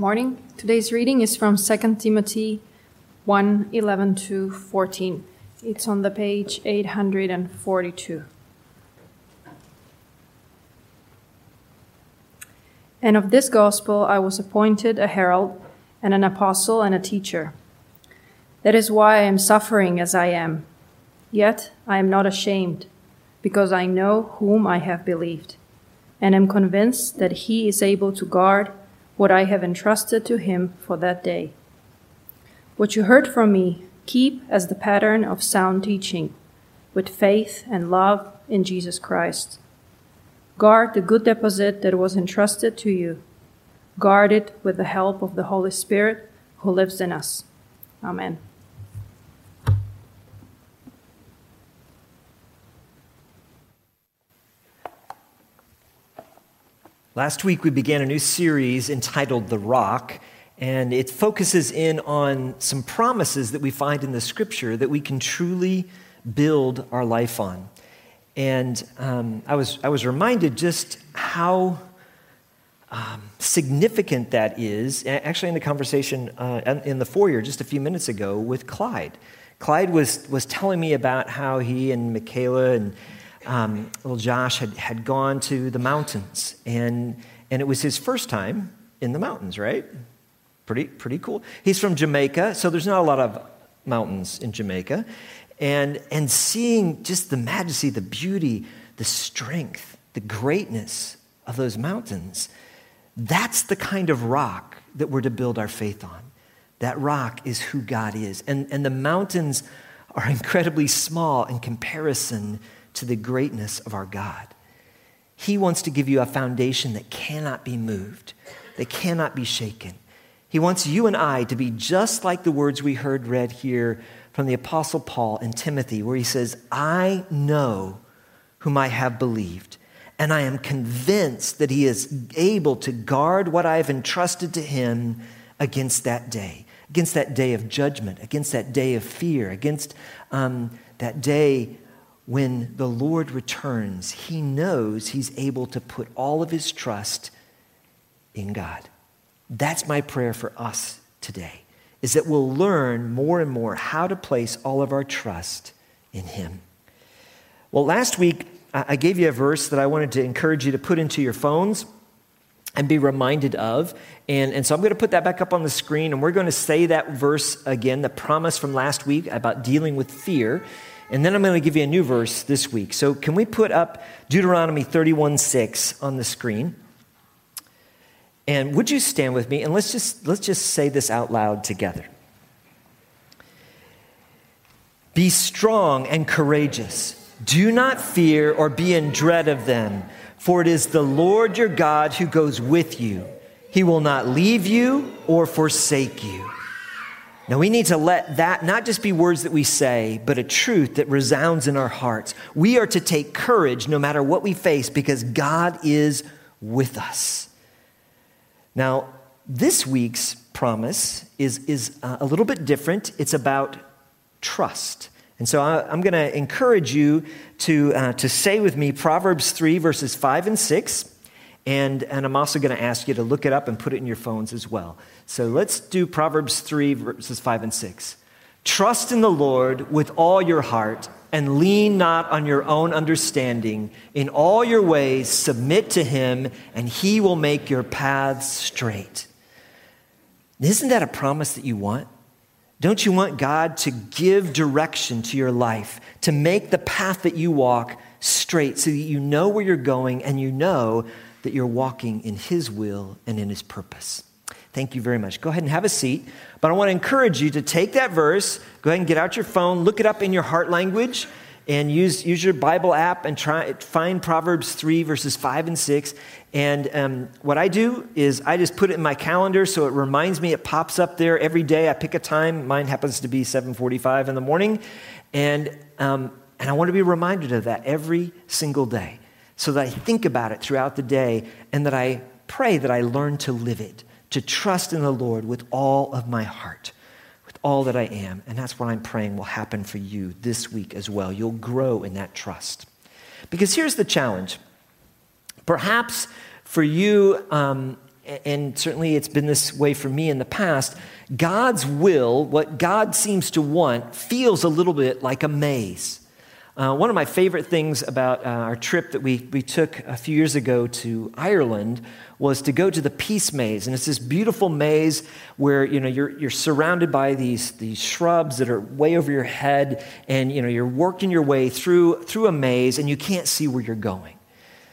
morning. Today's reading is from 2 Timothy 1 11 to 14. It's on the page 842. And of this gospel I was appointed a herald and an apostle and a teacher. That is why I am suffering as I am. Yet I am not ashamed, because I know whom I have believed, and am convinced that he is able to guard what I have entrusted to him for that day. What you heard from me, keep as the pattern of sound teaching, with faith and love in Jesus Christ. Guard the good deposit that was entrusted to you. Guard it with the help of the Holy Spirit who lives in us. Amen. Last week, we began a new series entitled The Rock, and it focuses in on some promises that we find in the scripture that we can truly build our life on. And um, I, was, I was reminded just how um, significant that is, actually, in the conversation uh, in the foyer just a few minutes ago with Clyde. Clyde was, was telling me about how he and Michaela and um, little Josh had, had gone to the mountains, and, and it was his first time in the mountains, right? Pretty, pretty cool. He's from Jamaica, so there's not a lot of mountains in Jamaica. And, and seeing just the majesty, the beauty, the strength, the greatness of those mountains, that's the kind of rock that we're to build our faith on. That rock is who God is. And, and the mountains are incredibly small in comparison to the greatness of our God. He wants to give you a foundation that cannot be moved, that cannot be shaken. He wants you and I to be just like the words we heard read here from the Apostle Paul in Timothy, where he says, I know whom I have believed, and I am convinced that he is able to guard what I have entrusted to him against that day, against that day of judgment, against that day of fear, against um, that day when the Lord returns, he knows he's able to put all of his trust in God. That's my prayer for us today, is that we'll learn more and more how to place all of our trust in him. Well, last week, I gave you a verse that I wanted to encourage you to put into your phones and be reminded of. And, and so I'm going to put that back up on the screen, and we're going to say that verse again, the promise from last week about dealing with fear. And then I'm going to give you a new verse this week. So, can we put up Deuteronomy 31 6 on the screen? And would you stand with me and let's just, let's just say this out loud together. Be strong and courageous. Do not fear or be in dread of them, for it is the Lord your God who goes with you. He will not leave you or forsake you. Now, we need to let that not just be words that we say, but a truth that resounds in our hearts. We are to take courage no matter what we face because God is with us. Now, this week's promise is, is uh, a little bit different. It's about trust. And so I, am going to encourage you to, uh, to say with me Proverbs 3, verses 5 and 6. And, and I'm also going to ask you to look it up and put it in your phones as well. So let's do Proverbs 3, verses 5 and 6. Trust in the Lord with all your heart and lean not on your own understanding. In all your ways, submit to him, and he will make your paths straight. Isn't that a promise that you want? Don't you want God to give direction to your life, to make the path that you walk straight so that you know where you're going and you know that you're walking in his will and in his purpose? Thank you very much. Go ahead and have a seat. But I want to encourage you to take that verse, go ahead and get out your phone, look it up in your heart language, and use, use your Bible app and try find Proverbs 3, verses 5 and 6. And um, what I do is I just put it in my calendar so it reminds me, it pops up there every day. I pick a time. Mine happens to be 7.45 in the morning. And, um, and I want to be reminded of that every single day so that I think about it throughout the day and that I pray that I learn to live it to trust in the Lord with all of my heart, with all that I am. And that's what I'm praying will happen for you this week as well. You'll grow in that trust. Because here's the challenge. Perhaps for you um, and certainly it's been this way for me in the past, God's will, what God seems to want, feels a little bit like a maze. Uh, one of my favorite things about uh, our trip that we, we took a few years ago to Ireland was to go to the Peace Maze. And it's this beautiful maze where you know, you're, you're surrounded by these, these shrubs that are way over your head, and you know, you're working your way through, through a maze, and you can't see where you're going.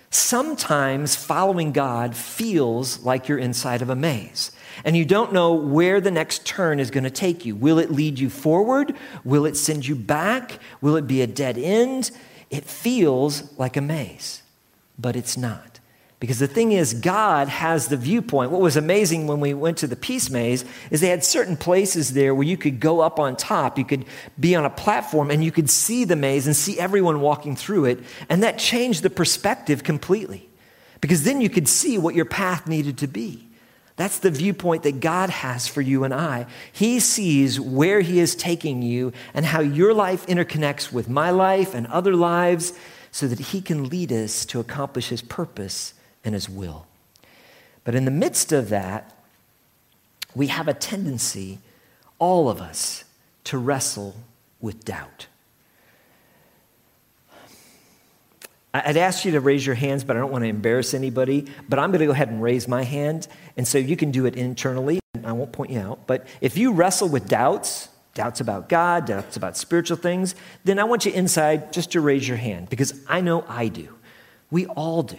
Sometimes following God feels like you're inside of a maze and you don't know where the next turn is going to take you. Will it lead you forward? Will it send you back? Will it be a dead end? It feels like a maze, but it's not. Because the thing is, God has the viewpoint. What was amazing when we went to the Peace Maze is they had certain places there where you could go up on top, you could be on a platform, and you could see the maze and see everyone walking through it. And that changed the perspective completely. Because then you could see what your path needed to be. That's the viewpoint that God has for you and I. He sees where He is taking you and how your life interconnects with my life and other lives so that He can lead us to accomplish His purpose and His will. But in the midst of that, we have a tendency, all of us, to wrestle with doubt. I'd ask you to raise your hands, but I don't want to embarrass anybody. But I'm going to go ahead and raise my hand. And so you can do it internally. I won't point you out. But if you wrestle with doubts, doubts about God, doubts about spiritual things, then I want you inside just to raise your hand because I know I do. We all do.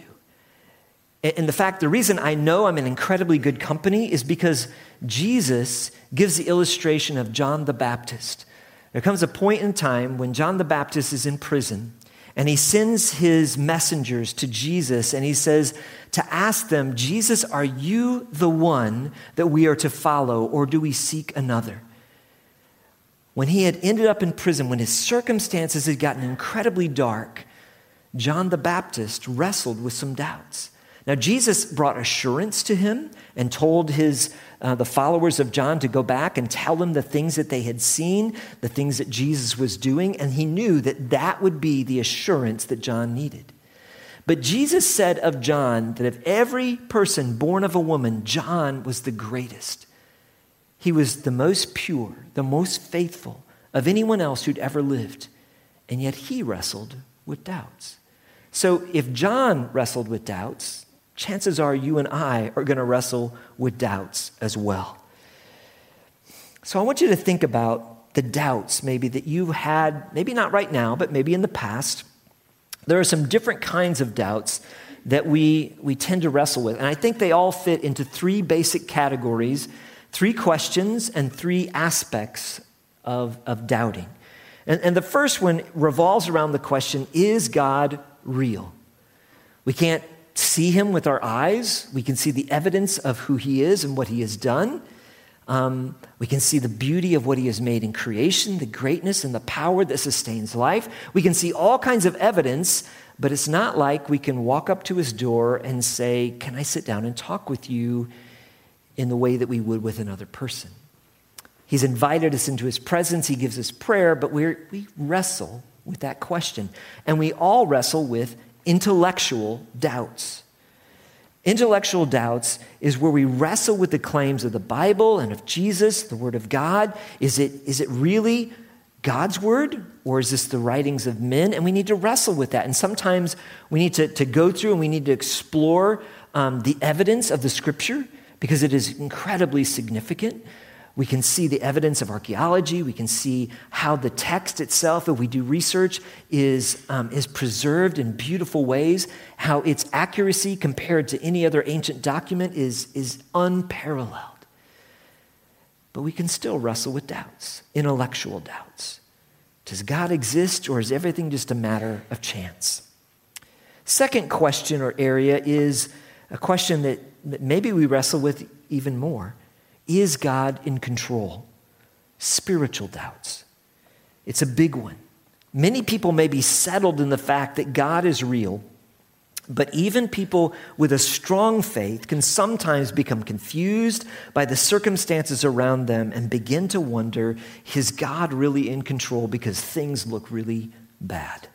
And the fact, the reason I know I'm in incredibly good company is because Jesus gives the illustration of John the Baptist. There comes a point in time when John the Baptist is in prison and he sends his messengers to Jesus and he says to ask them, Jesus, are you the one that we are to follow, or do we seek another? When he had ended up in prison, when his circumstances had gotten incredibly dark, John the Baptist wrestled with some doubts. Now, Jesus brought assurance to him and told his, uh, the followers of John to go back and tell them the things that they had seen, the things that Jesus was doing, and he knew that that would be the assurance that John needed. But Jesus said of John that of every person born of a woman, John was the greatest. He was the most pure, the most faithful of anyone else who'd ever lived, and yet he wrestled with doubts. So if John wrestled with doubts, chances are you and I are going to wrestle with doubts as well. So I want you to think about the doubts maybe that you've had, maybe not right now, but maybe in the past. There are some different kinds of doubts that we, we tend to wrestle with. And I think they all fit into three basic categories three questions and three aspects of, of doubting. And, and the first one revolves around the question Is God real? We can't see him with our eyes. We can see the evidence of who he is and what he has done. Um, we can see the beauty of what he has made in creation, the greatness and the power that sustains life. We can see all kinds of evidence, but it's not like we can walk up to his door and say, Can I sit down and talk with you in the way that we would with another person? He's invited us into his presence, he gives us prayer, but we we wrestle with that question. And we all wrestle with intellectual doubts. Intellectual doubts is where we wrestle with the claims of the Bible and of Jesus, the Word of God. Is it, is it really God's Word or is this the writings of men? And we need to wrestle with that. And sometimes we need to, to go through and we need to explore um, the evidence of the Scripture because it is incredibly significant. We can see the evidence of archaeology. We can see how the text itself, if we do research, is, um, is preserved in beautiful ways, how its accuracy compared to any other ancient document is, is unparalleled. But we can still wrestle with doubts, intellectual doubts. Does God exist, or is everything just a matter of chance? Second question or area is a question that maybe we wrestle with even more is God in control? Spiritual doubts. It's a big one. Many people may be settled in the fact that God is real, but even people with a strong faith can sometimes become confused by the circumstances around them and begin to wonder is God really in control because things look really bad?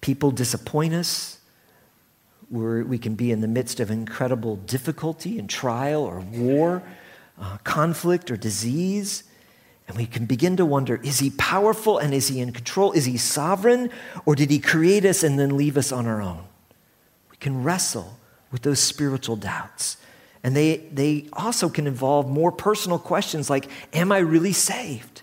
People disappoint us, where we can be in the midst of incredible difficulty and trial or war, uh, conflict or disease. And we can begin to wonder is he powerful and is he in control? Is he sovereign? Or did he create us and then leave us on our own? We can wrestle with those spiritual doubts. And they, they also can involve more personal questions like Am I really saved?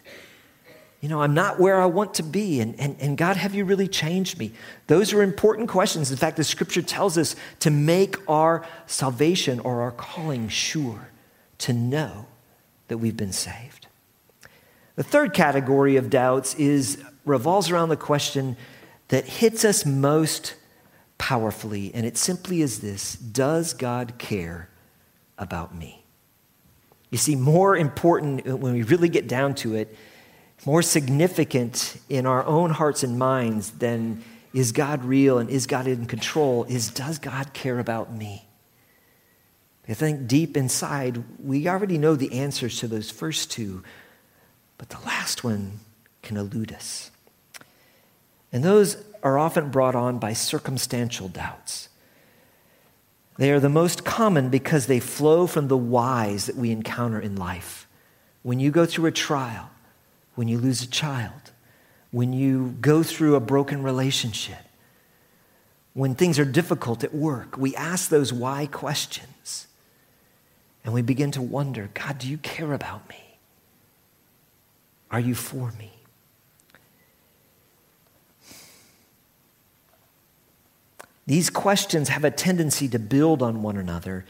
You know, I'm not where I want to be. And, and, and God, have you really changed me? Those are important questions. In fact, the scripture tells us to make our salvation or our calling sure, to know that we've been saved. The third category of doubts is revolves around the question that hits us most powerfully, and it simply is this Does God care about me? You see, more important when we really get down to it, more significant in our own hearts and minds than is God real and is God in control is does God care about me? I think deep inside, we already know the answers to those first two, but the last one can elude us. And those are often brought on by circumstantial doubts. They are the most common because they flow from the whys that we encounter in life. When you go through a trial, when you lose a child, when you go through a broken relationship, when things are difficult at work, we ask those why questions. And we begin to wonder God, do you care about me? Are you for me? These questions have a tendency to build on one another,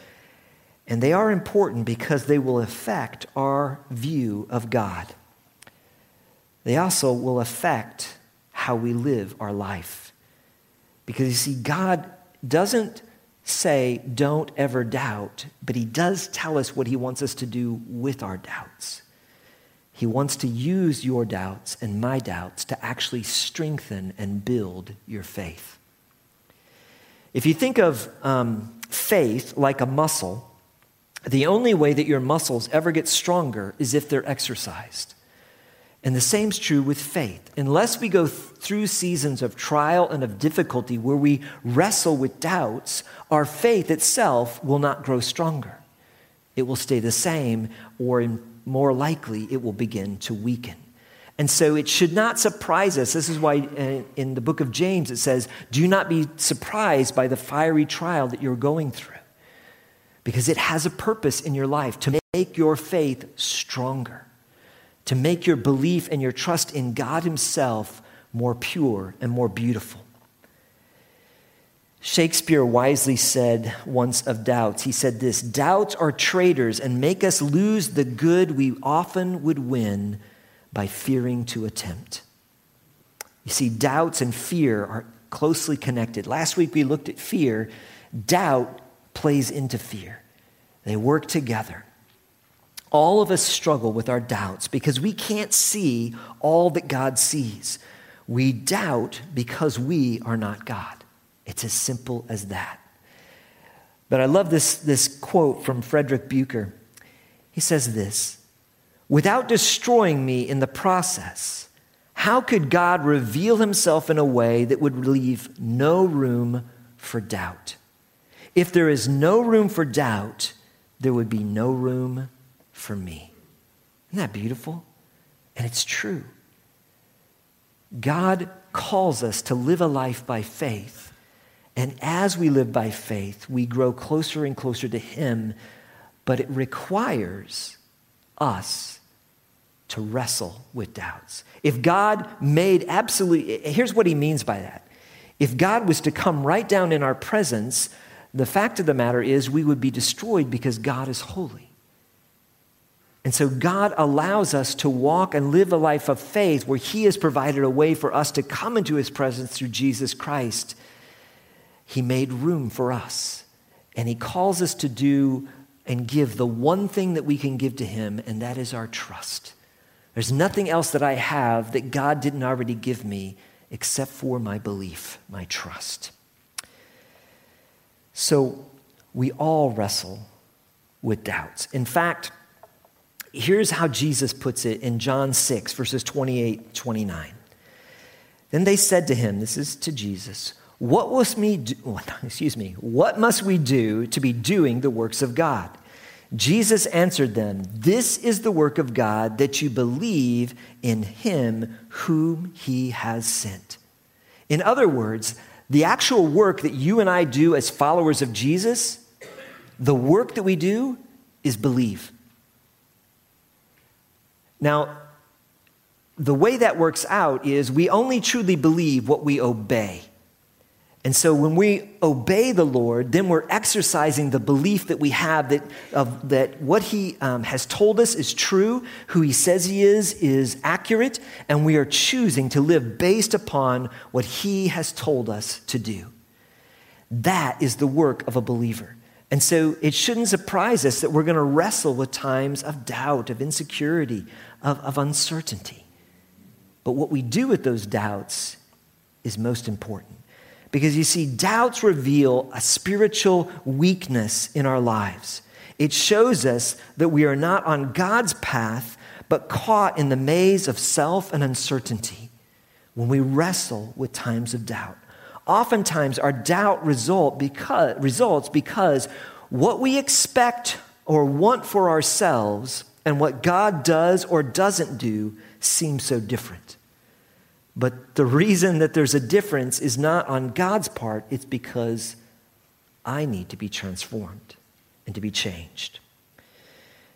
and they are important because they will affect our view of God. They also will affect how we live our life. Because you see, God doesn't say, don't ever doubt, but He does tell us what He wants us to do with our doubts. He wants to use your doubts and my doubts to actually strengthen and build your faith. If you think of um, faith like a muscle, the only way that your muscles ever get stronger is if they're exercised. And the same is true with faith. Unless we go th- through seasons of trial and of difficulty where we wrestle with doubts, our faith itself will not grow stronger. It will stay the same or in more likely it will begin to weaken. And so it should not surprise us. This is why uh, in the book of James it says, Do not be surprised by the fiery trial that you're going through, because it has a purpose in your life to make your faith stronger, to make your belief and your trust in God Himself more pure and more beautiful. Shakespeare wisely said once of doubts, he said this Doubts are traitors and make us lose the good we often would win by fearing to attempt. You see, doubts and fear are closely connected. Last week we looked at fear. Doubt plays into fear, they work together. All of us struggle with our doubts because we can't see all that God sees. We doubt because we are not God. It's as simple as that. But I love this, this quote from Frederick Buechner. He says this Without destroying me in the process, how could God reveal himself in a way that would leave no room for doubt? If there is no room for doubt, there would be no room for me. Isn't that beautiful? And it's true. God calls us to live a life by faith and as we live by faith, we grow closer and closer to Him, but it requires us to wrestle with doubts. If God made absolutely, here's what He means by that. If God was to come right down in our presence, the fact of the matter is we would be destroyed because God is holy. And so God allows us to walk and live a life of faith where He has provided a way for us to come into His presence through Jesus Christ he made room for us. And He calls us to do and give the one thing that we can give to Him, and that is our trust. There's nothing else that I have that God didn't already give me except for my belief, my trust. So we all wrestle with doubts. In fact, here's how Jesus puts it in John 6, verses 28 29. Then they said to him, This is to Jesus, What must we do, excuse me, what must we do to be doing the works of God? Jesus answered them, This is the work of God that you believe in him whom he has sent. In other words, the actual work that you and I do as followers of Jesus, the work that we do is believe. Now, the way that works out is we only truly believe what we obey. And so when we obey the Lord, then we're exercising the belief that we have that, of, that what He um, has told us is true, who He says He is is accurate, and we are choosing to live based upon what He has told us to do. That is the work of a believer. And so it shouldn't surprise us that we're going to wrestle with times of doubt, of insecurity, of, of uncertainty. But what we do with those doubts is most important. Because you see, doubts reveal a spiritual weakness in our lives. It shows us that we are not on God's path, but caught in the maze of self and uncertainty when we wrestle with times of doubt. Oftentimes, our doubt result because, results because what we expect or want for ourselves and what God does or doesn't do seem so different. But the reason that there's a difference is not on God's part, it's because I need to be transformed and to be changed.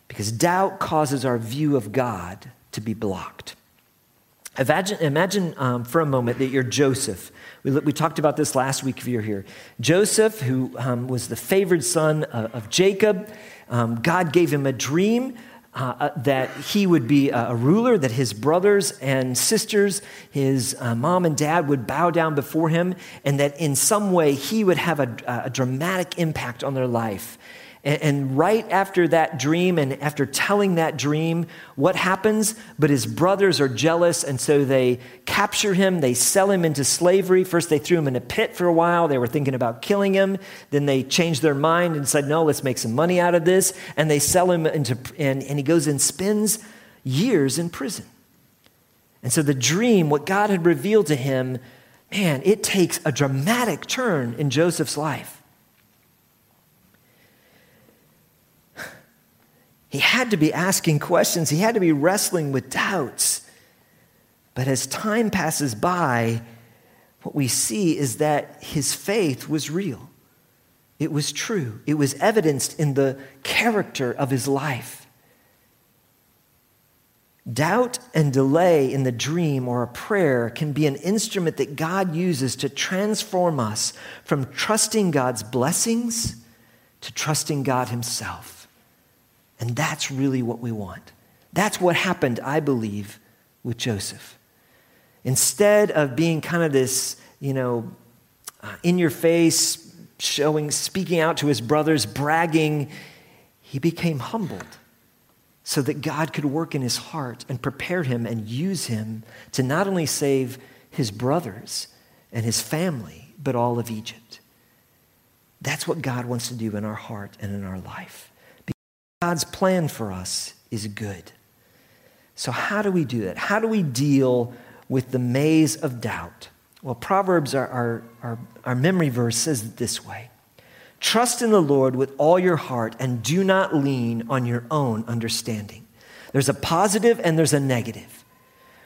Because doubt causes our view of God to be blocked. Imagine, imagine um, for a moment that you're Joseph. We, we talked about this last week if you're here. Joseph, who um, was the favored son of, of Jacob, um, God gave him a dream uh, that he would be a, ruler, that his brothers and sisters, his uh, mom and dad would bow down before him, and that in some way he would have a, a dramatic impact on their life. And, and right after that dream and after telling that dream, what happens? But his brothers are jealous, and so they capture him, they sell him into slavery. First, they threw him in a pit for a while. They were thinking about killing him. Then they changed their mind and said, no, let's make some money out of this. And they sell him into, and, and he goes and spends years in prison. And so the dream, what God had revealed to him, man, it takes a dramatic turn in Joseph's life. He had to be asking questions, he had to be wrestling with doubts. But as time passes by, what we see is that his faith was real. It was true. It was evidenced in the character of his life. Doubt and delay in the dream or a prayer can be an instrument that God uses to transform us from trusting God's blessings to trusting God Himself. And that's really what we want. That's what happened, I believe, with Joseph. Instead of being kind of this, you know, uh, in your face, showing, speaking out to his brothers, bragging, he became humbled so that God could work in his heart and prepare him and use him to not only save his brothers and his family, but all of Egypt. That's what God wants to do in our heart and in our life. God's plan for us is good. So, how do we do that? How do we deal with the maze of doubt? Well, Proverbs, our, our, our, our, memory verse, says it this way Trust in the Lord with all your heart and do not lean on your own understanding. There's a positive and there's a negative.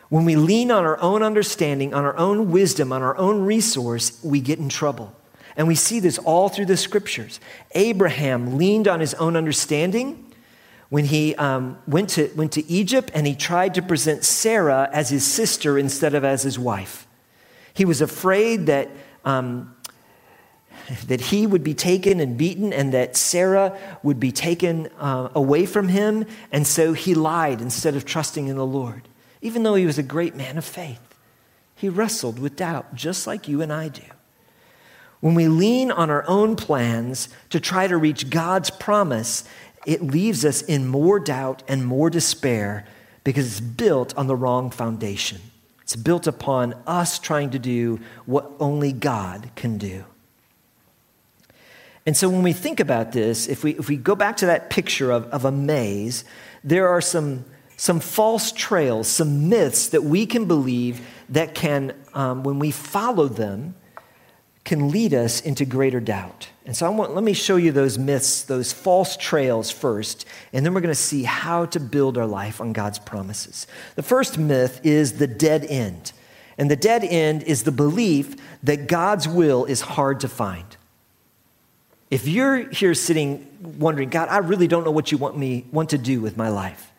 When we lean on our own understanding, on our own wisdom, on our own resource, we get in trouble. And we see this all through the scriptures. Abraham leaned on his own understanding when he um, went, to, went to Egypt and he tried to present Sarah as his sister instead of as his wife. He was afraid that, um, that he would be taken and beaten and that Sarah would be taken uh, away from him. And so he lied instead of trusting in the Lord. Even though he was a great man of faith, he wrestled with doubt, just like you and I do. When we lean on our own plans to try to reach God's promise, it leaves us in more doubt and more despair because it's built on the wrong foundation. It's built upon us trying to do what only God can do. And so when we think about this, if we, if we go back to that picture of, of a maze, there are some, some false trails, some myths that we can believe that can, um, when we follow them, can lead us into greater doubt. And so I want, let me show you those myths, those false trails first, and then we're going to see how to build our life on God's promises. The first myth is the dead end. And the dead end is the belief that God's will is hard to find. If you're here sitting wondering, God, I really don't know what you want me want to do with my life.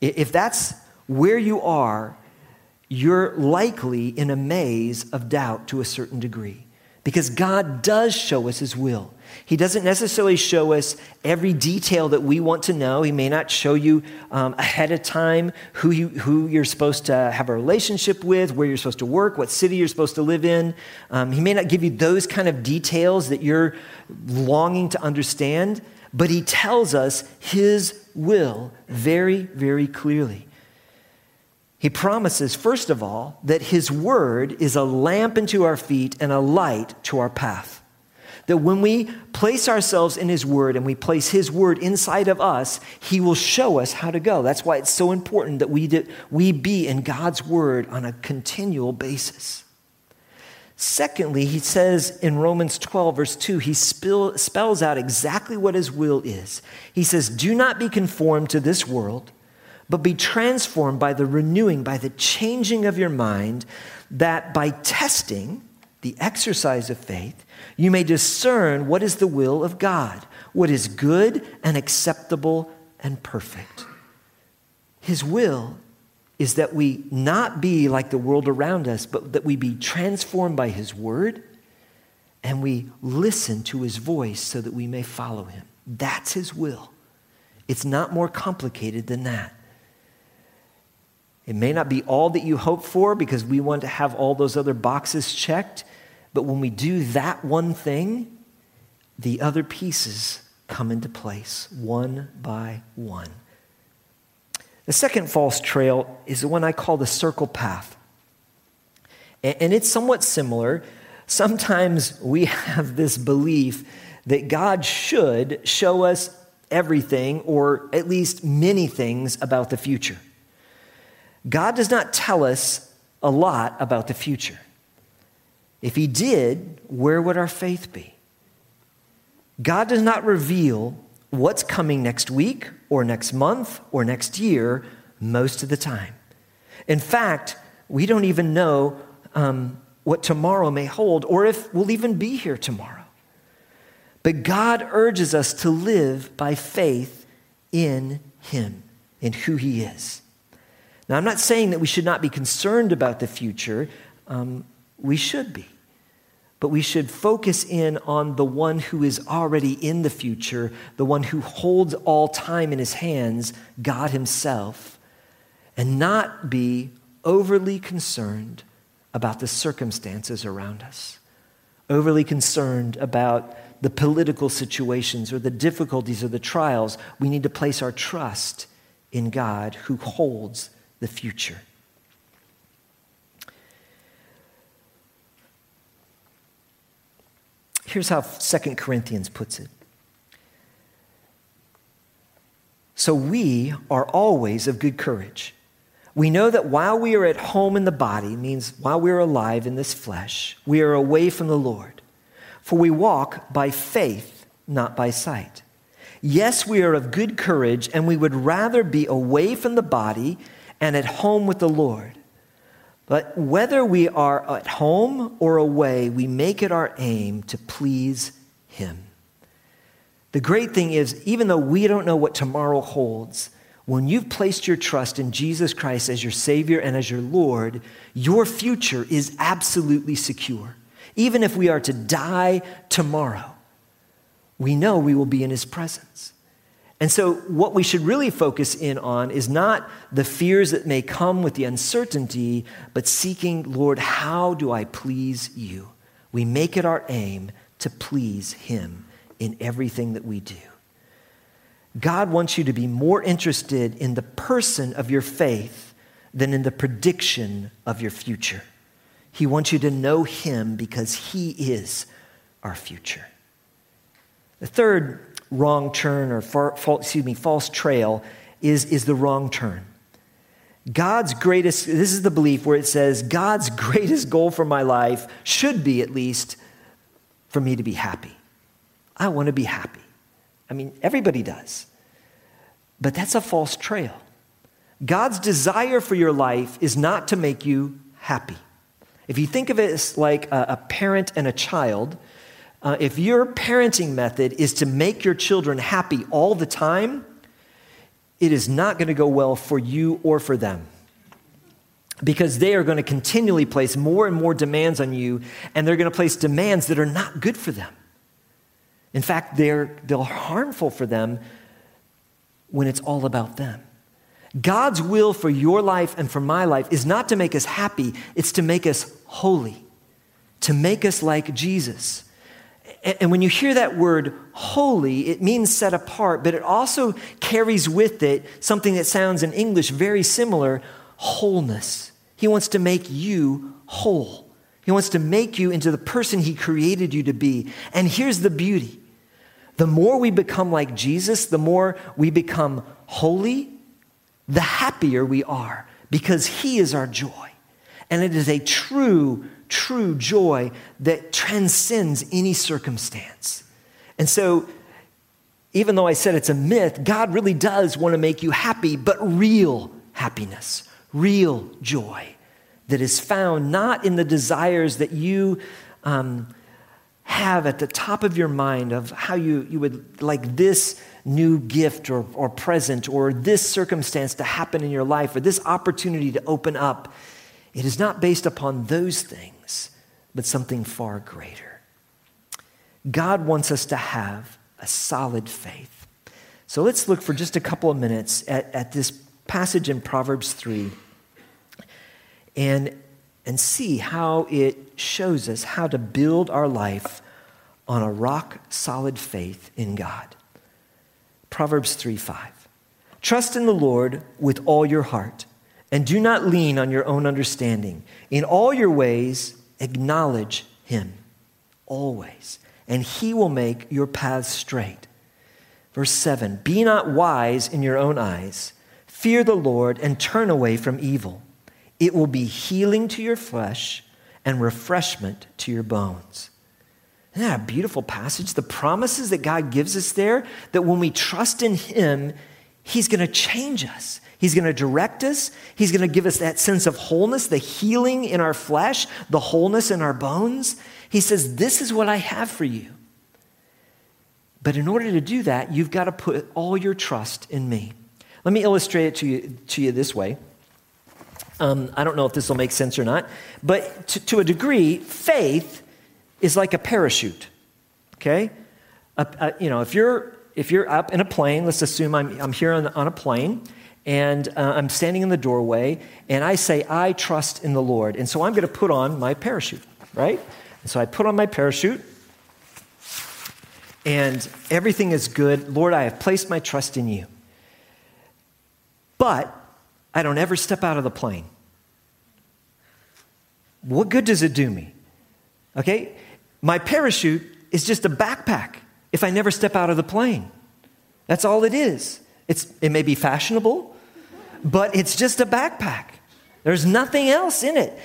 If that's where you are, you're likely in a maze of doubt to a certain degree. Because God does show us His will. He doesn't necessarily show us every detail that we want to know. He may not show you um, ahead of time who, you, who you're supposed to have a relationship with, where you're supposed to work, what city you're supposed to live in. Um, he may not give you those kind of details that you're longing to understand, but He tells us His will very, very clearly. He promises, first of all, that His Word is a lamp unto our feet and a light to our path. That when we place ourselves in His Word and we place His Word inside of us, He will show us how to go. That's why it's so important that we, do, we be in God's Word on a continual basis. Secondly, he says in Romans 12, verse 2, he spill, spells out exactly what his will is. He says, Do not be conformed to this world but be transformed by the renewing, by the changing of your mind, that by testing the exercise of faith, you may discern what is the will of God, what is good and acceptable and perfect. His will is that we not be like the world around us, but that we be transformed by His word and we listen to His voice so that we may follow Him. That's His will. It's not more complicated than that. It may not be all that you hope for because we want to have all those other boxes checked, but when we do that one thing, the other pieces come into place one by one. The second false trail is the one I call the circle path. And it's somewhat similar. Sometimes we have this belief that God should show us everything, or at least many things, about the future. God does not tell us a lot about the future. If He did, where would our faith be? God does not reveal what's coming next week or next month or next year most of the time. In fact, we don't even know um, what tomorrow may hold or if we'll even be here tomorrow. But God urges us to live by faith in Him, in who He is. Now, I'm not saying that we should not be concerned about the future. Um, we should be. But we should focus in on the one who is already in the future, the one who holds all time in his hands, God Himself, and not be overly concerned about the circumstances around us, overly concerned about the political situations or the difficulties or the trials. We need to place our trust in God who holds the future. Here's how 2 Corinthians puts it. So we are always of good courage. We know that while we are at home in the body, means while we are alive in this flesh, we are away from the Lord. For we walk by faith, not by sight. Yes, we are of good courage, and we would rather be away from the body and at home with the Lord. But whether we are at home or away, we make it our aim to please Him. The great thing is, even though we don't know what tomorrow holds, when you've placed your trust in Jesus Christ as your Savior and as your Lord, your future is absolutely secure. Even if we are to die tomorrow, we know we will be in His presence. And so, what we should really focus in on is not the fears that may come with the uncertainty, but seeking, Lord, how do I please you? We make it our aim to please Him in everything that we do. God wants you to be more interested in the person of your faith than in the prediction of your future. He wants you to know Him because He is our future. The third wrong turn or far, excuse me, false trail is, is the wrong turn. God's greatest, this is the belief where it says, God's greatest goal for my life should be at least for me to be happy. I want to be happy. I mean, everybody does. But that's a false trail. God's desire for your life is not to make you happy. If you think of it as like a, a parent and a child, uh, if your parenting method is to make your children happy all the time, it is not going to go well for you or for them. Because they are going to continually place more and more demands on you, and they're going to place demands that are not good for them. In fact, they're, they're harmful for them when it's all about them. God's will for your life and for my life is not to make us happy, it's to make us holy, to make us like Jesus. And when you hear that word holy, it means set apart, but it also carries with it something that sounds in English very similar wholeness. He wants to make you whole. He wants to make you into the person He created you to be. And here's the beauty the more we become like Jesus, the more we become holy, the happier we are because He is our joy. And it is a true, true joy that transcends any circumstance. And so, even though I said it's a myth, God really does want to make you happy, but real happiness, real joy that is found not in the desires that you um, have at the top of your mind of how you, you would like this new gift or, or present or this circumstance to happen in your life or this opportunity to open up. It is not based upon those things, but something far greater. God wants us to have a solid faith. So let's look for just a couple of minutes at, at this passage in Proverbs 3 and, and see how it shows us how to build our life on a rock solid faith in God. Proverbs 3 5. Trust in the Lord with all your heart, and do not lean on your own understanding. In all your ways, acknowledge him always, and he will make your paths straight. Verse 7 Be not wise in your own eyes. Fear the Lord and turn away from evil. It will be healing to your flesh and refreshment to your bones. Isn't that a beautiful passage? The promises that God gives us there, that when we trust in Him, He's going to change us. He's going to direct us. He's going to give us that sense of wholeness, the healing in our flesh, the wholeness in our bones. He says, This is what I have for you. But in order to do that, you've got to put all your trust in me. Let me illustrate it to you, to you this way. Um, I don't know if this will make sense or not, but to, to a degree, faith is like a parachute, okay? A, a, you know, if you're, if you're up in a plane, let's assume I'm, I'm here on, on a plane, and uh, I'm standing in the doorway, and I say, I trust in the Lord. And so I'm going to put on my parachute, right? And so I put on my parachute, and everything is good. Lord, I have placed my trust in you. But I don't ever step out of the plane. What good does it do me? Okay? My parachute is just a backpack if I never step out of the plane. That's all it is. It's, it may be fashionable, but it's just a backpack. There's nothing else in it.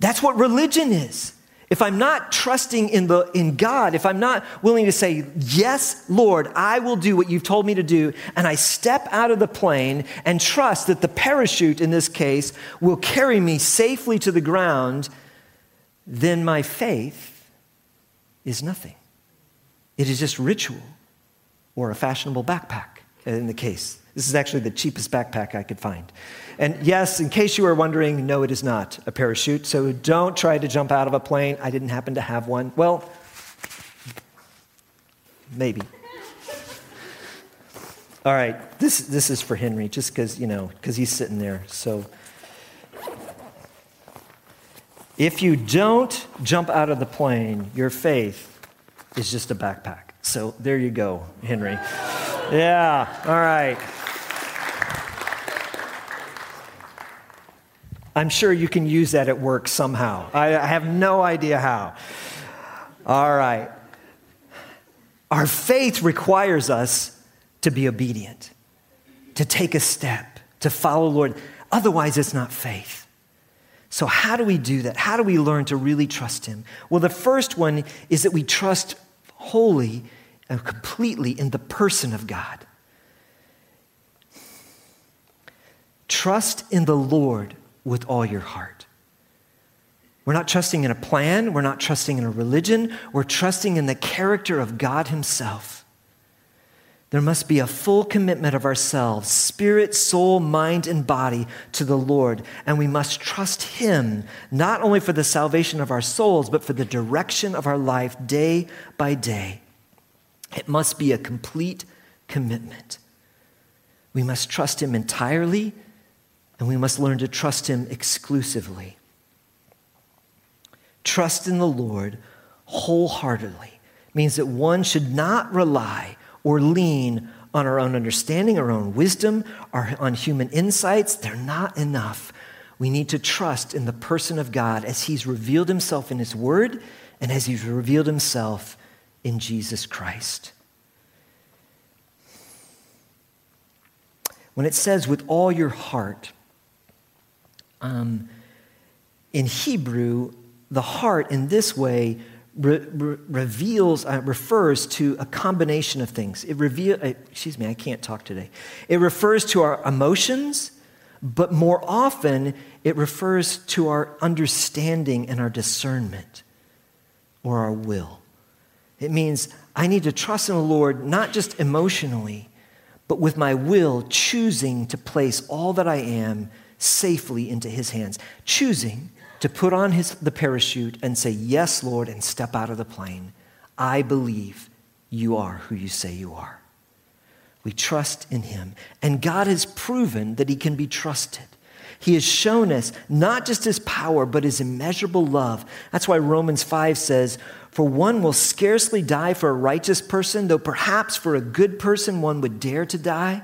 That's what religion is. If I'm not trusting in, the, in God, if I'm not willing to say, Yes, Lord, I will do what you've told me to do, and I step out of the plane and trust that the parachute in this case will carry me safely to the ground, then my faith is nothing. It is just ritual or a fashionable backpack in the case. This is actually the cheapest backpack I could find. And yes, in case you were wondering, no, it is not a parachute. So don't try to jump out of a plane. I didn't happen to have one. Well, maybe. All right, this, this is for Henry, just because, you know, because he's sitting there. So if you don't jump out of the plane, your faith is just a backpack. So there you go, Henry. Yeah, all right. I'm sure you can use that at work somehow. I have no idea how. All right. Our faith requires us to be obedient, to take a step, to follow the Lord. Otherwise, it's not faith. So, how do we do that? How do we learn to really trust Him? Well, the first one is that we trust wholly and completely in the person of God. Trust in the Lord with all your heart. We're not trusting in a plan, we're not trusting in a religion, we're trusting in the character of God Himself. There must be a full commitment of ourselves, spirit, soul, mind, and body, to the Lord. And we must trust Him, not only for the salvation of our souls, but for the direction of our life day by day. It must be a complete commitment. We must trust Him entirely, and we must learn to trust Him exclusively. Trust in the Lord wholeheartedly means that one should not rely or lean on our own understanding, our own wisdom, or on human insights. They're not enough. We need to trust in the person of God as He's revealed Himself in His Word and as He's revealed Himself in Jesus Christ. When it says with all your heart, um, in Hebrew, the heart in this way re- re- reveals, uh, refers to a combination of things. It reveals, uh, excuse me, I can't talk today. It refers to our emotions, but more often it refers to our understanding and our discernment or our will. It means I need to trust in the Lord not just emotionally, but with my will, choosing to place all that I am safely into His hands, choosing to put on his, the parachute and say, Yes, Lord, and step out of the plane. I believe you are who you say you are. We trust in him. And God has proven that he can be trusted. He has shown us not just his power, but his immeasurable love. That's why Romans 5 says, For one will scarcely die for a righteous person, though perhaps for a good person one would dare to die.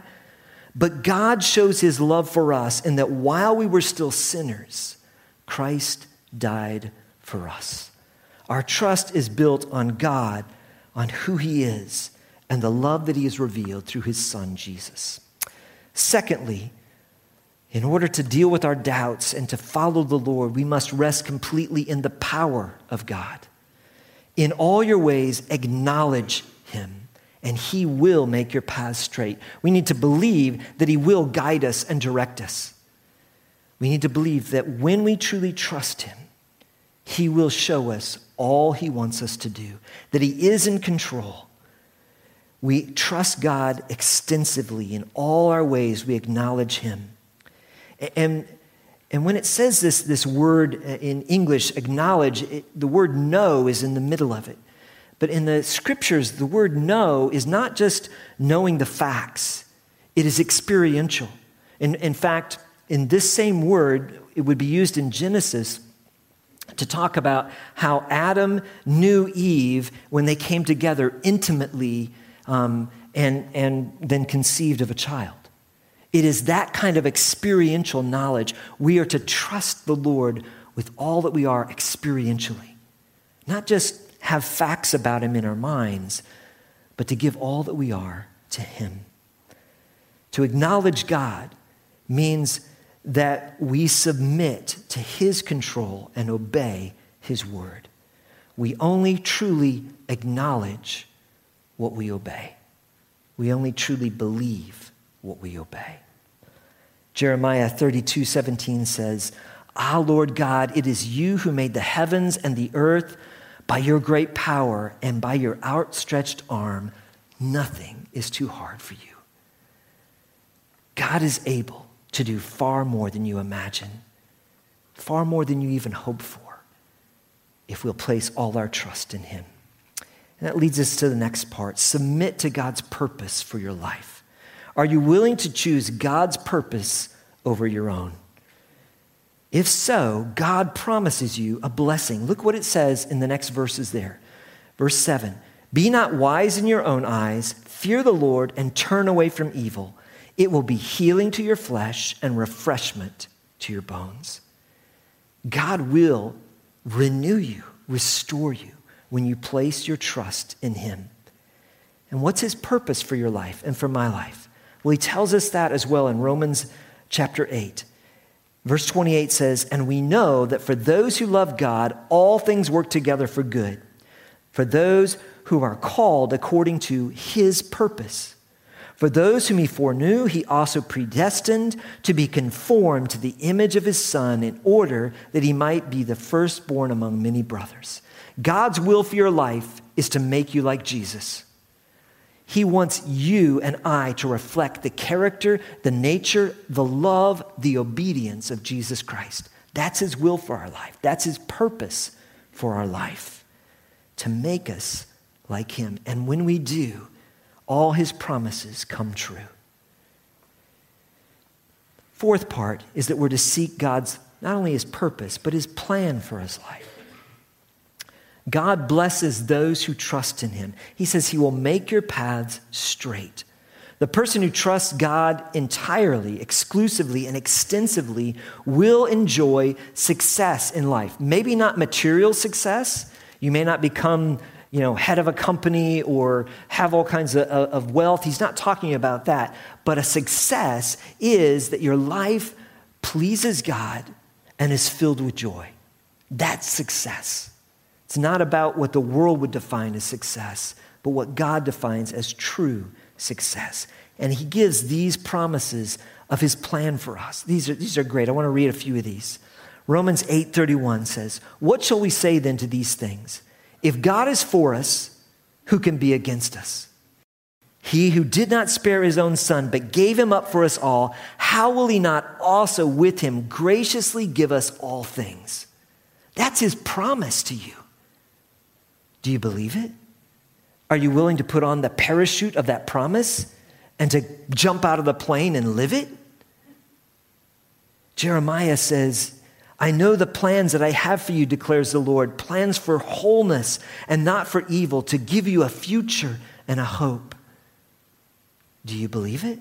But God shows his love for us in that while we were still sinners, Christ died for us. Our trust is built on God, on who He is, and the love that He has revealed through His Son, Jesus. Secondly, in order to deal with our doubts and to follow the Lord, we must rest completely in the power of God. In all your ways, acknowledge Him, and He will make your paths straight. We need to believe that He will guide us and direct us. We need to believe that when we truly trust Him, He will show us all He wants us to do, that He is in control. We trust God extensively in all our ways, we acknowledge Him. And, and when it says this, this word uh, in English, acknowledge, it, the word know is in the middle of it. But in the scriptures, the word know is not just knowing the facts, it is experiential. In, in fact, in this same word, it would be used in Genesis to talk about how Adam knew Eve when they came together intimately um, and, and then conceived of a child. It is that kind of experiential knowledge. We are to trust the Lord with all that we are experientially, not just have facts about Him in our minds, but to give all that we are to Him. To acknowledge God means that we submit to his control and obey his word. We only truly acknowledge what we obey. We only truly believe what we obey. Jeremiah 32 17 says, Ah, Lord God, it is you who made the heavens and the earth by your great power and by your outstretched arm. Nothing is too hard for you. God is able to do far more than you imagine, far more than you even hope for, if we'll place all our trust in Him. And that leads us to the next part submit to God's purpose for your life. Are you willing to choose God's purpose over your own? If so, God promises you a blessing. Look what it says in the next verses there. Verse 7 Be not wise in your own eyes, fear the Lord, and turn away from evil. It will be healing to your flesh and refreshment to your bones. God will renew you, restore you when you place your trust in Him. And what's His purpose for your life and for my life? Well, He tells us that as well in Romans chapter 8. Verse 28 says, And we know that for those who love God, all things work together for good, for those who are called according to his purpose. For those whom he foreknew, he also predestined to be conformed to the image of his Son in order that he might be the firstborn among many brothers. God's will for your life is to make you like Jesus. He wants you and I to reflect the character, the nature, the love, the obedience of Jesus Christ. That's His will for our life. That's His purpose for our life, to make us like Him. And when we do, all His promises come true. Fourth part is that we're to seek God's, not only His purpose, but His plan for His life. God blesses those who trust in him. He says he will make your paths straight. The person who trusts God entirely, exclusively, and extensively will enjoy success in life. Maybe not material success. You may not become, you know, head of a company or have all kinds of, of wealth. He's not talking about that. But a success is that your life pleases God and is filled with joy. That's success. It's not about what the world would define as success, but what God defines as true success. And he gives these promises of his plan for us. These are, these are great. I want to read a few of these. Romans 8:31 says, "What shall we say then to these things? If God is for us, who can be against us? He who did not spare his own son, but gave him up for us all, how will he not also with him graciously give us all things?" That's his promise to you. Do you believe it? Are you willing to put on the parachute of that promise and to jump out of the plane and live it? Jeremiah says, I know the plans that I have for you, declares the Lord plans for wholeness and not for evil, to give you a future and a hope. Do you believe it?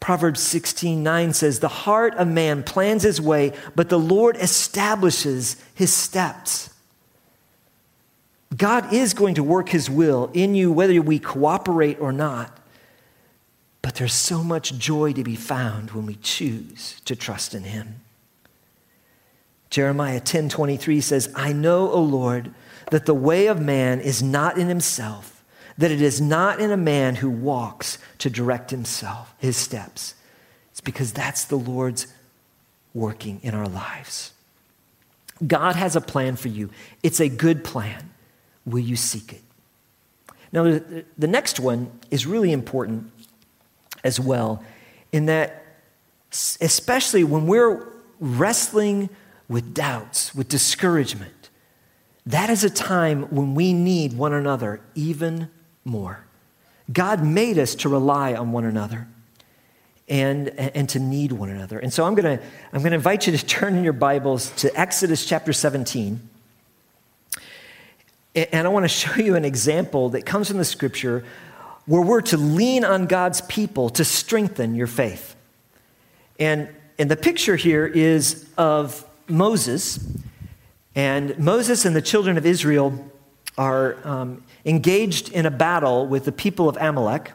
Proverbs 16 9 says, The heart of man plans his way, but the Lord establishes his steps. God is going to work his will in you, whether we cooperate or not. But there's so much joy to be found when we choose to trust in him. Jeremiah 10 23 says, I know, O Lord, that the way of man is not in himself, that it is not in a man who walks to direct himself, his steps. It's because that's the Lord's working in our lives. God has a plan for you, it's a good plan will you seek it? Now, the, the next one is really important as well, in that, especially when we're wrestling with doubts, with discouragement, that is a time when we need one another even more. God made us to rely on one another and, and to need one another. And so I'm going to I'm going to invite you to turn in your Bibles to Exodus chapter 17. And I want to show you an example that comes from the scripture where we're to lean on God's people to strengthen your faith. And, and the picture here is of Moses. And Moses and the children of Israel are um, engaged in a battle with the people of Amalek.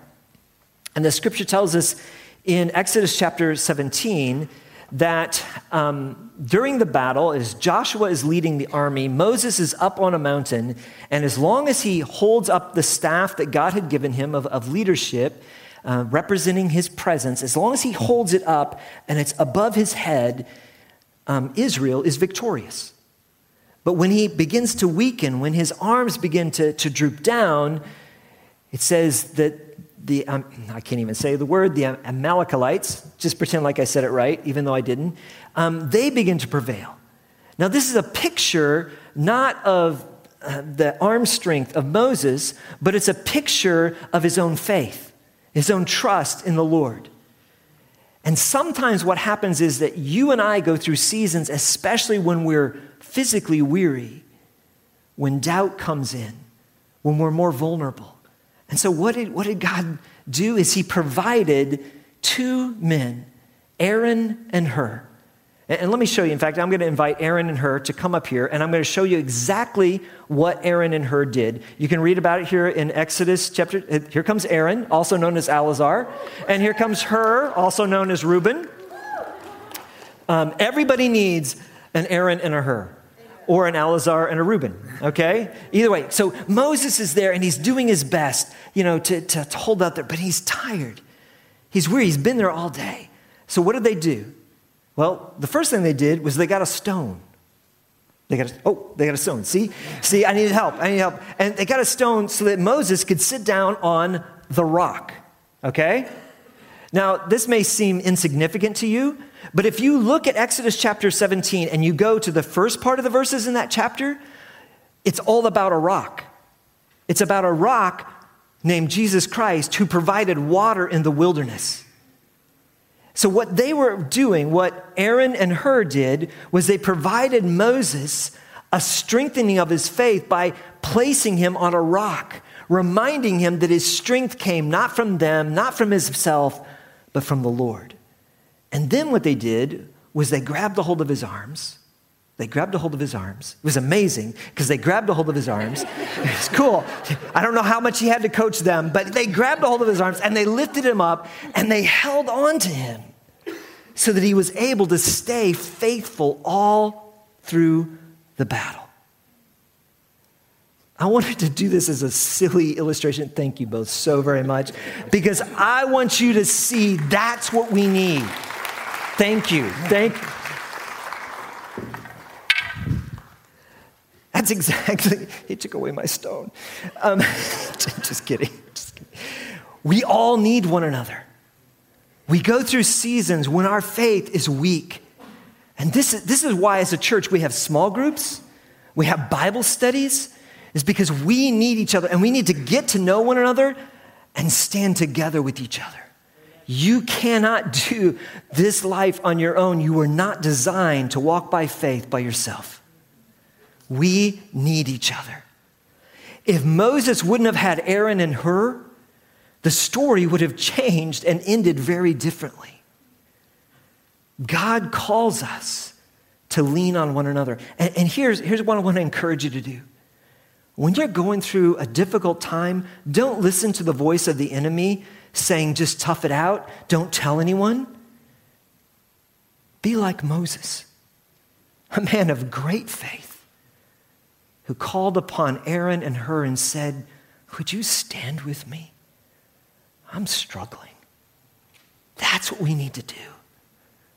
And the scripture tells us in Exodus chapter 17 that um, during the battle, as Joshua is leading the army, Moses is up on a mountain, and as long as he holds up the staff that God had given him of, of leadership, uh, representing his presence, as long as he holds it up and it's above his head, um, Israel is victorious. But when he begins to weaken, when his arms begin to, to droop down, it says that the, um, I can't even say the word, the Amalekites, just pretend like I said it right, even though I didn't, um, they begin to prevail. Now, this is a picture not of uh, the arm strength of Moses, but it's a picture of his own faith, his own trust in the Lord. And sometimes what happens is that you and I go through seasons, especially when we're physically weary, when doubt comes in, when we're more vulnerable. And so, what did, what did God do? Is He provided two men, Aaron and Hur. And, and let me show you. In fact, I'm going to invite Aaron and Hur to come up here, and I'm going to show you exactly what Aaron and Hur did. You can read about it here in Exodus chapter. Uh, here comes Aaron, also known as Eleazar, and here comes Hur, also known as Reuben. Um, everybody needs an Aaron and a Hur, or an Eleazar and a Reuben, okay? Either way. So Moses is there and he's doing his best, you know, to, to, to hold out there, but he's tired. He's weary. He's been there all day. So what did they do? Well, the first thing they did was they got a stone. They got a, oh, they got a stone. See? See, I needed help. I need help. And they got a stone so that Moses could sit down on the rock. Okay? Now, this may seem insignificant to you, but if you look at Exodus chapter 17 and you go to the first part of the verses in that chapter, it's all about a rock. It's about a rock named Jesus Christ who provided water in the wilderness. So, what they were doing, what Aaron and Hur did, was they provided Moses a strengthening of his faith by placing him on a rock, reminding him that his strength came not from them, not from himself, but from the Lord. And then what they did was they grabbed a hold of his arms. They grabbed a hold of his arms. It was amazing because they grabbed a hold of his arms. It's cool. I don't know how much he had to coach them, but they grabbed a hold of his arms and they lifted him up and they held on to him so that he was able to stay faithful all through the battle. I wanted to do this as a silly illustration. Thank you both so very much because I want you to see that's what we need. Thank you. Thank you. That's exactly, he took away my stone. Um, just, kidding, just kidding. We all need one another. We go through seasons when our faith is weak. And this is, this is why, as a church, we have small groups, we have Bible studies, is because we need each other and we need to get to know one another and stand together with each other. You cannot do this life on your own. You were not designed to walk by faith by yourself. We need each other. If Moses wouldn't have had Aaron and Hur, the story would have changed and ended very differently. God calls us to lean on one another. And, and here's, here's what I want to encourage you to do. When you're going through a difficult time, don't listen to the voice of the enemy saying, just tough it out, don't tell anyone. Be like Moses, a man of great faith, who called upon Aaron and Hur and said, Would you stand with me? I'm struggling. That's what we need to do.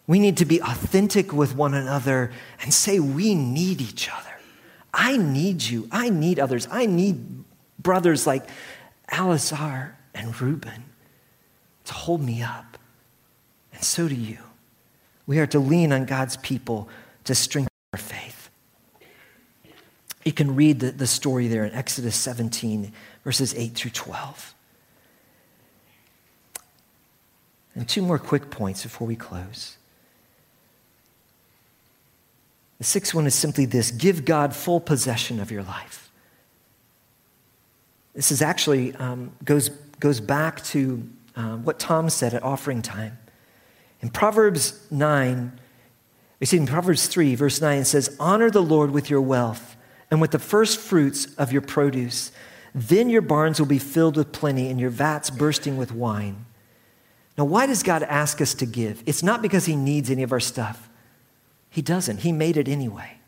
We need to be authentic with one another and say, We need each other. I need you. I need others. I need brothers like Eleazar and Reuben to hold me up. And so do you. We are to lean on God's people to strengthen our faith. You can read the, the story there in Exodus 17, verses 8 through 12. And two more quick points before we close. The sixth one is simply this give God full possession of your life. This is actually um, goes, goes back to um, what Tom said at offering time. In Proverbs 9, we see in Proverbs 3, verse 9, it says, Honor the Lord with your wealth and with the first fruits of your produce. Then your barns will be filled with plenty and your vats bursting with wine. Now, why does God ask us to give? It's not because He needs any of our stuff, He doesn't. He made it anyway.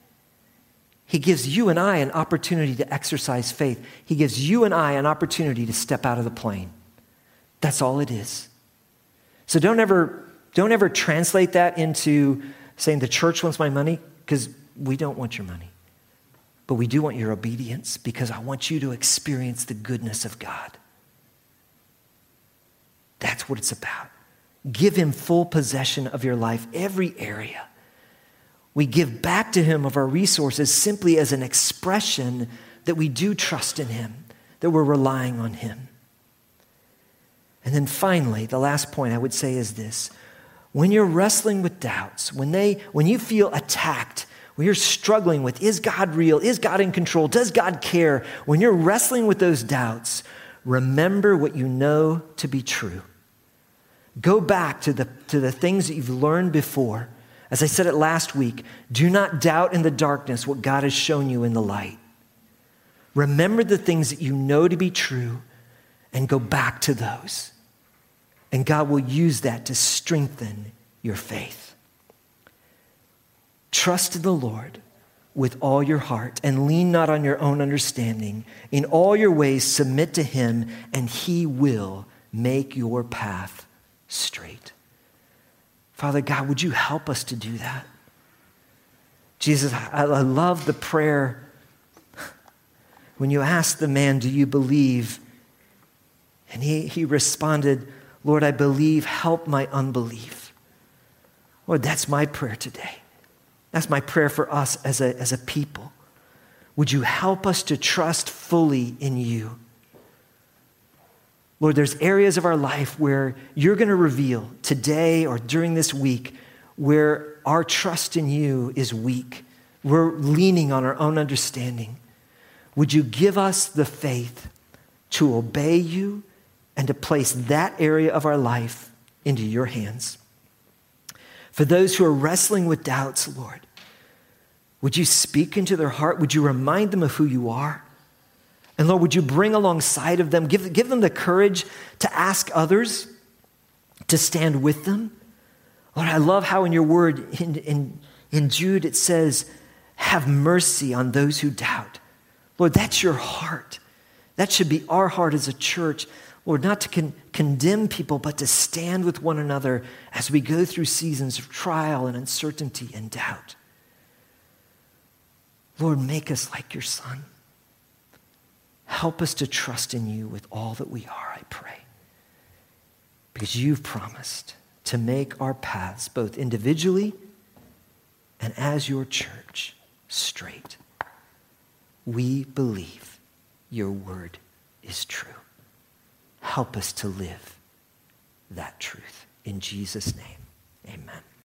He gives you and I an opportunity to exercise faith. He gives you and I an opportunity to step out of the plane. That's all it is. So don't ever, don't ever translate that into saying the church wants my money, because we don't want your money. But we do want your obedience because I want you to experience the goodness of God. That's what it's about. Give him full possession of your life, every area. We give back to him of our resources simply as an expression that we do trust in him, that we're relying on him. And then finally, the last point I would say is this. When you're wrestling with doubts, when, they, when you feel attacked, when you're struggling with, is God real? Is God in control? Does God care? When you're wrestling with those doubts, remember what you know to be true. Go back to the, to the things that you've learned before. As I said it last week, do not doubt in the darkness what God has shown you in the light. Remember the things that you know to be true and go back to those. And God will use that to strengthen your faith. Trust in the Lord with all your heart and lean not on your own understanding. In all your ways, submit to him, and he will make your path straight. Father God, would you help us to do that? Jesus, I, love the prayer when you asked the man, Do you believe? And he, he responded, Lord, I believe, help my unbelief. Lord, that's my prayer today. That's my prayer for us as a, as a people. Would you help us to trust fully in you? Lord, there's areas of our life where you're going to reveal today or during this week where our trust in you is weak. We're leaning on our own understanding. Would you give us the faith to obey you and to place that area of our life into your hands? For those who are wrestling with doubts, Lord, would you speak into their heart? Would you remind them of who you are? And Lord, would you bring alongside of them, give, give them the courage to ask others to stand with them? Lord, I love how in your word, in, in, in Jude, it says, have mercy on those who doubt. Lord, that's your heart. That should be our heart as a church. Lord, not to con- condemn people, but to stand with one another as we go through seasons of trial and uncertainty and doubt. Lord, make us like your Son. Help us to trust in you with all that we are, I pray. Because you've promised to make our paths, both individually and as your church, straight. We believe your word is true. Help us to live that truth. In Jesus' name, amen.